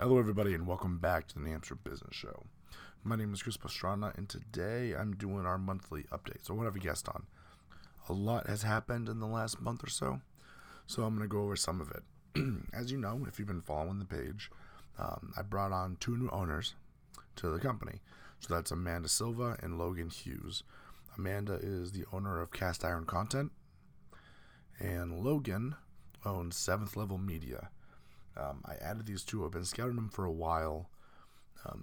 Hello, everybody, and welcome back to the New Hampshire Business Show. My name is Chris Pastrana, and today I'm doing our monthly update. So, I want to have a guest on. A lot has happened in the last month or so, so I'm going to go over some of it. As you know, if you've been following the page, um, I brought on two new owners to the company. So, that's Amanda Silva and Logan Hughes. Amanda is the owner of Cast Iron Content, and Logan owns Seventh Level Media. Um, I added these two. I've been scouting them for a while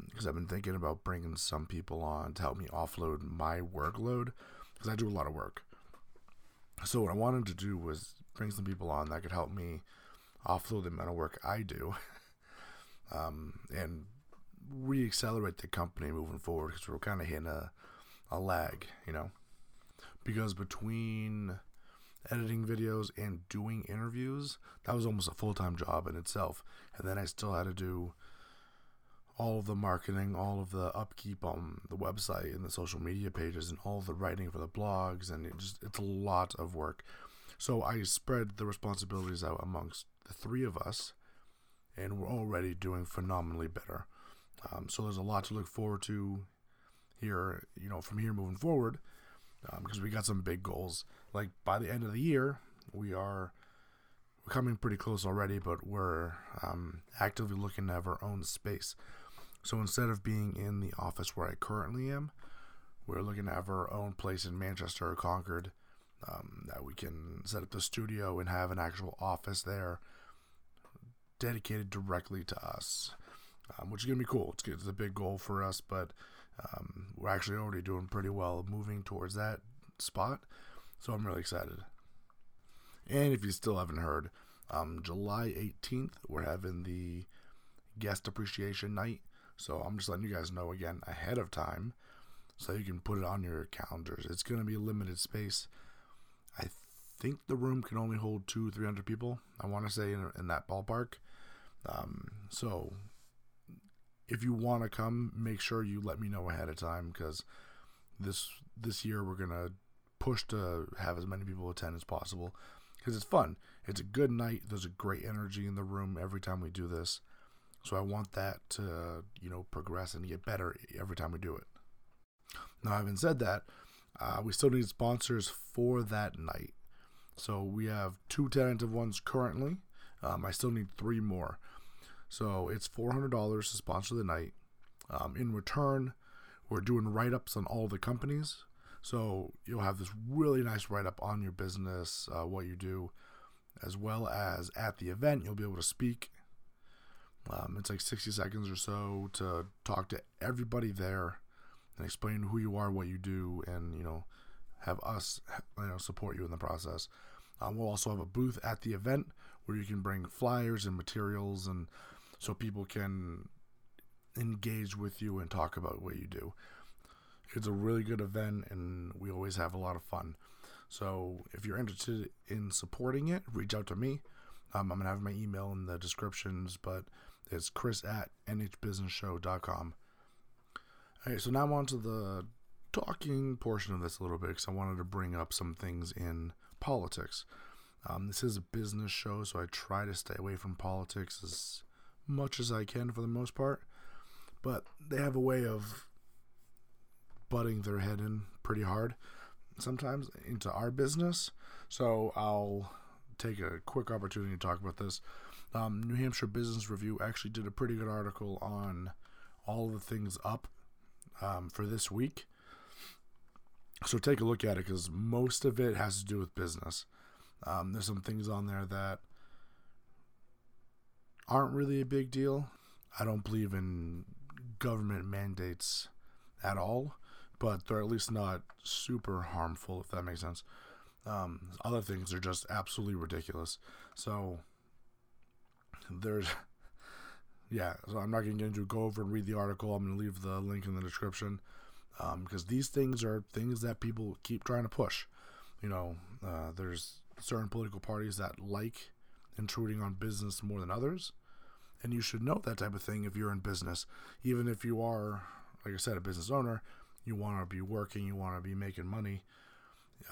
because um, I've been thinking about bringing some people on to help me offload my workload because I do a lot of work. So what I wanted to do was bring some people on that could help me offload the amount of work I do um, and re-accelerate the company moving forward because we're kind of hitting a, a lag, you know, because between editing videos and doing interviews, that was almost a full time job in itself. And then I still had to do all of the marketing, all of the upkeep on the website and the social media pages, and all the writing for the blogs, and it just it's a lot of work. So I spread the responsibilities out amongst the three of us, and we're already doing phenomenally better. Um, so there's a lot to look forward to here, you know, from here moving forward because um, we got some big goals. Like by the end of the year, we are coming pretty close already, but we're um, actively looking to have our own space. So instead of being in the office where I currently am, we're looking to have our own place in Manchester or Concord um, that we can set up the studio and have an actual office there dedicated directly to us, um, which is going to be cool. It's, it's a big goal for us, but um, we're actually already doing pretty well moving towards that spot. So I'm really excited. And if you still haven't heard, um, July 18th, we're having the guest appreciation night. So I'm just letting you guys know again ahead of time so you can put it on your calendars. It's going to be a limited space. I think the room can only hold two, 300 people. I want to say in, in that ballpark. Um, so if you want to come, make sure you let me know ahead of time because this this year we're gonna push to have as many people attend as possible because it's fun. It's a good night. There's a great energy in the room every time we do this. So I want that to you know progress and get better every time we do it. Now, having said that, uh, we still need sponsors for that night. So we have two tentative ones currently. Um, I still need three more. So it's $400 to sponsor the night. Um, in return, we're doing write ups on all the companies. So you'll have this really nice write up on your business, uh, what you do, as well as at the event, you'll be able to speak. Um, it's like 60 seconds or so to talk to everybody there and explain who you are, what you do, and you know, have us you know support you in the process. Um, we'll also have a booth at the event where you can bring flyers and materials and so people can engage with you and talk about what you do. It's a really good event, and we always have a lot of fun. So if you're interested in supporting it, reach out to me. Um, I'm gonna have my email in the descriptions, but it's chris at nhbusinessshow.com. All right, so now on to the talking portion of this a little bit because I wanted to bring up some things in politics. Um, this is a business show, so I try to stay away from politics as much as I can for the most part. But they have a way of butting their head in pretty hard sometimes into our business. So I'll take a quick opportunity to talk about this. Um, New Hampshire Business Review actually did a pretty good article on all the things up um, for this week. So take a look at it because most of it has to do with business. Um, there's some things on there that aren't really a big deal. I don't believe in government mandates at all, but they're at least not super harmful, if that makes sense. Um, other things are just absolutely ridiculous. So there's, yeah. So I'm not going to go over and read the article. I'm going to leave the link in the description um, because these things are things that people keep trying to push. You know, uh, there's certain political parties that like intruding on business more than others. And you should know that type of thing if you're in business. Even if you are, like I said, a business owner, you want to be working, you want to be making money,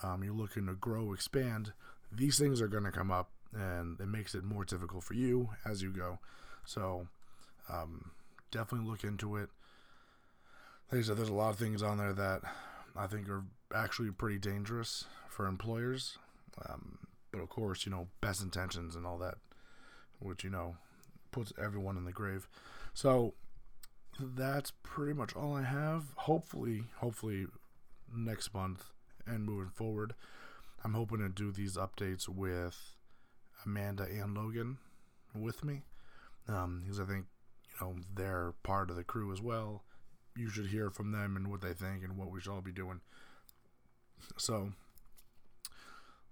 um, you're looking to grow, expand. These things are going to come up, and it makes it more difficult for you as you go. So, Um, definitely look into it. Like I said, there's a lot of things on there that I think are actually pretty dangerous for employers. Um, but of course, you know, best intentions and all that, which, you know, puts everyone in the grave. So that's pretty much all I have. Hopefully, hopefully next month and moving forward, I'm hoping to do these updates with Amanda and Logan with me. Um, because I think, you know, they're part of the crew as well. You should hear from them and what they think and what we should all be doing. So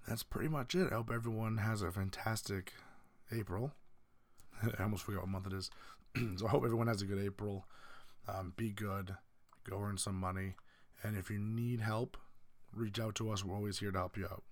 that's pretty much it. I hope everyone has a fantastic April. I almost forgot what month it is. so I hope everyone has a good April. Um, be good. Go earn some money. And if you need help, reach out to us. We're always here to help you out.